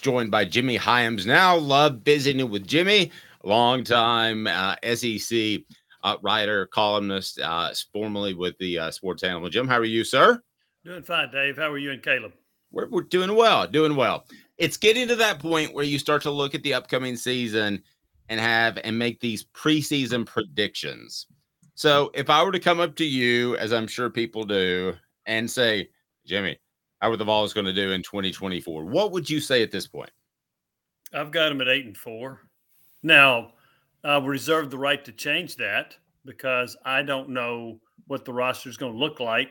joined by Jimmy Hyams. Now, love visiting with Jimmy, longtime uh, SEC uh, writer, columnist, uh, formerly with the uh, Sports Animal. Jim, how are you, sir? Doing fine, Dave. How are you and Caleb? We're, we're doing well, doing well. It's getting to that point where you start to look at the upcoming season and have and make these preseason predictions. So, if I were to come up to you, as I'm sure people do, and say, Jimmy, how are the Vols is going to do in 2024? What would you say at this point? I've got them at eight and four. Now, I reserve the right to change that because I don't know what the roster is going to look like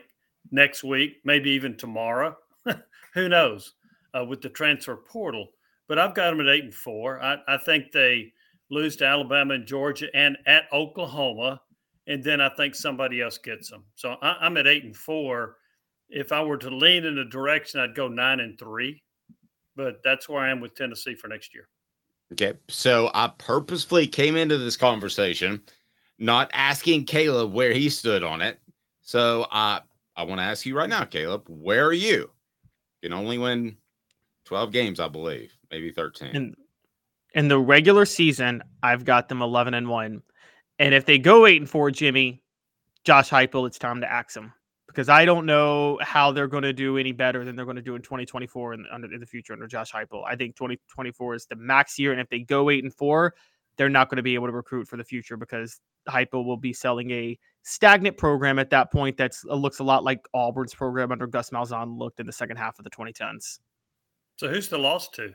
next week, maybe even tomorrow. Who knows uh, with the transfer portal? But I've got them at eight and four. I, I think they lose to Alabama and Georgia and at Oklahoma, and then I think somebody else gets them. So I, I'm at eight and four if I were to lean in a direction, I'd go nine and three, but that's where I am with Tennessee for next year. Okay. So I purposefully came into this conversation not asking Caleb where he stood on it. So uh, I want to ask you right now, Caleb, where are you? You can only win 12 games, I believe, maybe 13. In, in the regular season, I've got them 11 and 1. And if they go 8 and 4, Jimmy, Josh Heupel, it's time to axe him because I don't know how they're going to do any better than they're going to do in 2024 and under in the future under Josh Heupel. I think 2024 is the max year, and if they go eight and four, they're not going to be able to recruit for the future because Heupel will be selling a stagnant program at that point that uh, looks a lot like Auburn's program under Gus Malzahn looked in the second half of the 2010s. So who's the loss to?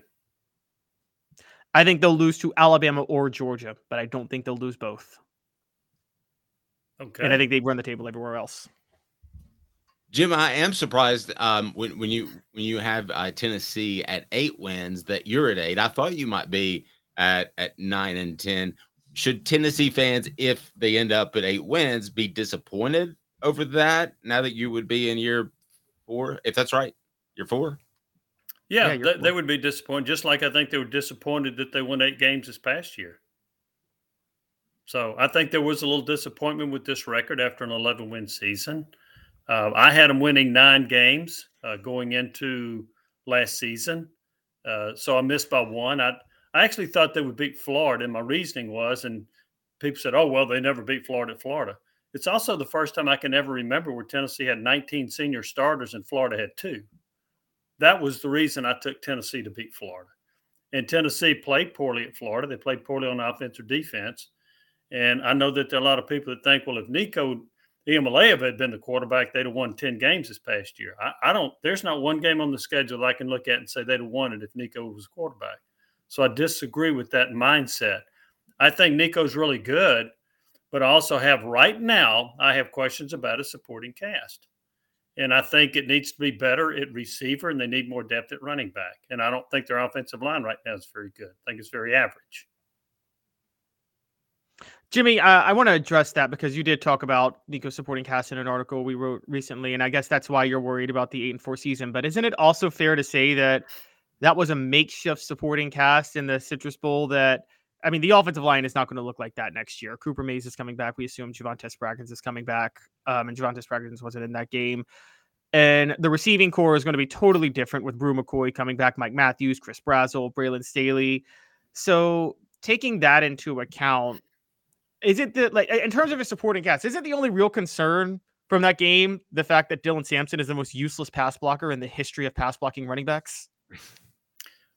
I think they'll lose to Alabama or Georgia, but I don't think they'll lose both. Okay. And I think they run the table everywhere else. Jim, I am surprised um, when when you when you have uh, Tennessee at eight wins that you're at eight. I thought you might be at at nine and ten. Should Tennessee fans, if they end up at eight wins, be disappointed over that? Now that you would be in year four, if that's right, year four. Yeah, yeah they, they would be disappointed, just like I think they were disappointed that they won eight games this past year. So I think there was a little disappointment with this record after an 11 win season. Uh, I had them winning nine games uh, going into last season, uh, so I missed by one. I I actually thought they would beat Florida, and my reasoning was, and people said, "Oh well, they never beat Florida at Florida." It's also the first time I can ever remember where Tennessee had 19 senior starters and Florida had two. That was the reason I took Tennessee to beat Florida. And Tennessee played poorly at Florida. They played poorly on offense or defense. And I know that there are a lot of people that think, well, if Nico Iamaleava had been the quarterback, they'd have won 10 games this past year. I, I, don't, there's not one game on the schedule I can look at and say they'd have won it if Nico was quarterback. So I disagree with that mindset. I think Nico's really good, but I also have right now, I have questions about a supporting cast. And I think it needs to be better at receiver and they need more depth at running back. And I don't think their offensive line right now is very good. I think it's very average. Jimmy, uh, I want to address that because you did talk about Nico supporting cast in an article we wrote recently, and I guess that's why you're worried about the eight and four season. But isn't it also fair to say that that was a makeshift supporting cast in the Citrus Bowl? That I mean, the offensive line is not going to look like that next year. Cooper Mays is coming back. We assume Javontez Spraggins is coming back, um, and Javontez Spraggins wasn't in that game. And the receiving corps is going to be totally different with Bru McCoy coming back, Mike Matthews, Chris Brazzell, Braylon Staley. So taking that into account, is it the like in terms of a supporting cast? Is it the only real concern from that game the fact that Dylan Sampson is the most useless pass blocker in the history of pass blocking running backs?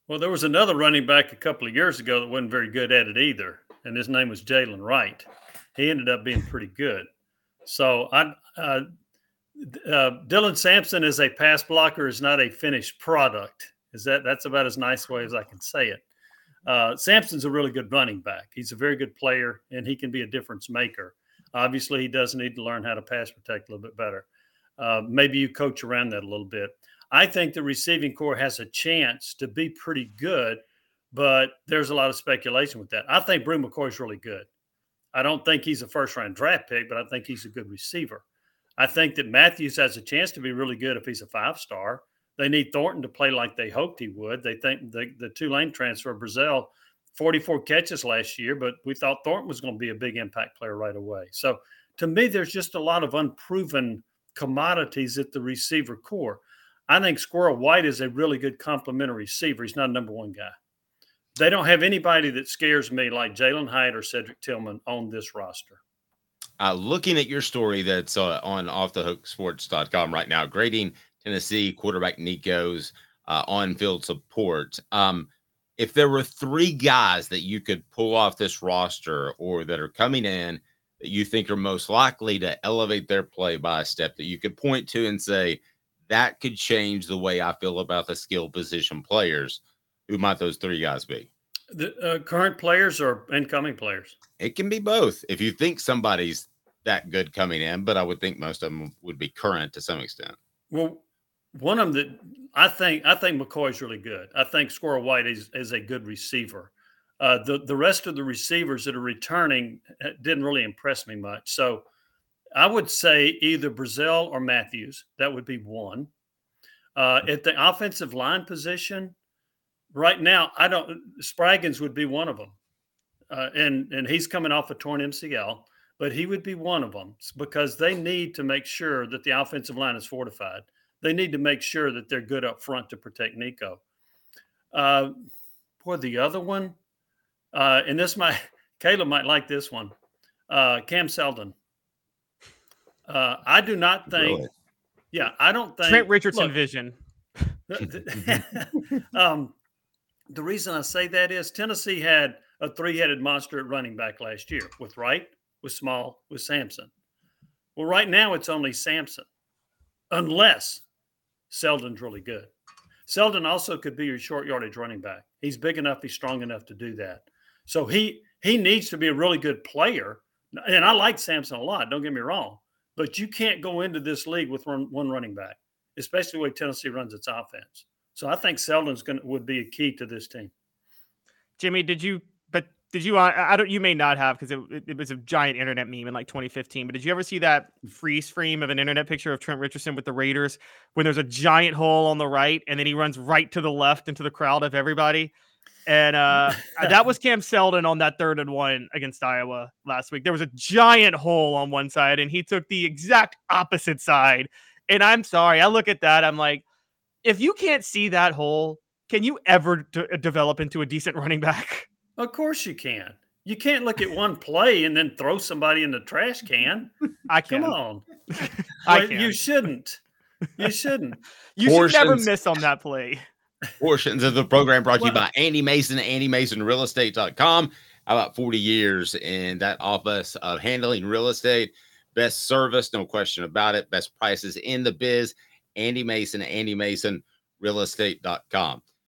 Well, there was another running back a couple of years ago that wasn't very good at it either, and his name was Jaylen Wright. He ended up being pretty good. So I, uh, uh, Dylan Sampson is a pass blocker, is not a finished product. Is that that's about as nice way as I can say it. Uh, Sampson's a really good running back. He's a very good player, and he can be a difference maker. Obviously, he does need to learn how to pass protect a little bit better. Uh, maybe you coach around that a little bit. I think the receiving corps has a chance to be pretty good, but there's a lot of speculation with that. I think Bru McCoy is really good. I don't think he's a first round draft pick, but I think he's a good receiver. I think that Matthews has a chance to be really good if he's a five star. They need Thornton to play like they hoped he would. They think the, the Tulane transfer, Brazzell, 44 catches last year, but we thought Thornton was going to be a big impact player right away. So to me, there's just a lot of unproven commodities at the receiver corps. I think Squirrel White is a really good complementary receiver. He's not a number one guy. They don't have anybody that scares me like Jalin Hyatt or Cedric Tillman on this roster. Uh, looking at your story that's uh, on offthehooksports.com right now, grading Tennessee quarterback Nico's uh, on-field support. Um, if there were three guys that you could pull off this roster or that are coming in that you think are most likely to elevate their play by a step that you could point to and say that could change the way I feel about the skill position players, who might those three guys be? The uh, current players or incoming players? It can be both. If you think somebody's that good coming in, but I would think most of them would be current to some extent. Well, one of them that I think I think McCoy's really good. I think Squirrel White is, is a good receiver. Uh, the the rest of the receivers that are returning uh, didn't really impress me much. So I would say either Brazzell or Matthews. That would be one. Uh, at the offensive line position, right now, I don't. Spraggins would be one of them, uh, and and he's coming off a torn MCL, but he would be one of them because they need to make sure that the offensive line is fortified. They need to make sure that they're good up front to protect Nico. Uh, boy, the other one, uh, and this might Caleb might like this one. Uh, Cam Seldon. Uh, I do not think. Really? Yeah, I don't think Trent Richardson look, vision. um, the reason I say that is Tennessee had a three-headed monster at running back last year with Wright, with Small, with Sampson. Well, right now it's only Sampson, unless Seldon's really good. Seldon also could be your short yardage running back. He's big enough, he's strong enough to do that. So he he needs to be a really good player. And I like Sampson a lot. Don't get me wrong, but you can't go into this league with one, one running back, especially the way Tennessee runs its offense. So I think Seldon's going to would be a key to this team. Jimmy, did you? But did you? I don't. You may not have because it, it, was a giant internet meme in like 2015. But did you ever see that freeze frame of an internet picture of Trent Richardson with the Raiders when there's a giant hole on the right and then he runs right to the left into the crowd of everybody? And uh, that was Cam Seldon on that third and one against Iowa last week. There was a giant hole on one side, and he took the exact opposite side. And I'm sorry, I look at that, I'm like, if you can't see that hole, can you ever d- develop into a decent running back? Of course you can. You can't look at one play and then throw somebody in the trash can. I can. Come on. I can. You shouldn't. You shouldn't. you Portions. should never miss on that play. Portions of the program brought to you by Andy Mason, AndyMasonRealEstate.com. About 40 years in that office of handling real estate. Best service, no question about it. Best prices in the biz. Andy Mason, Andy Mason, realestate.com.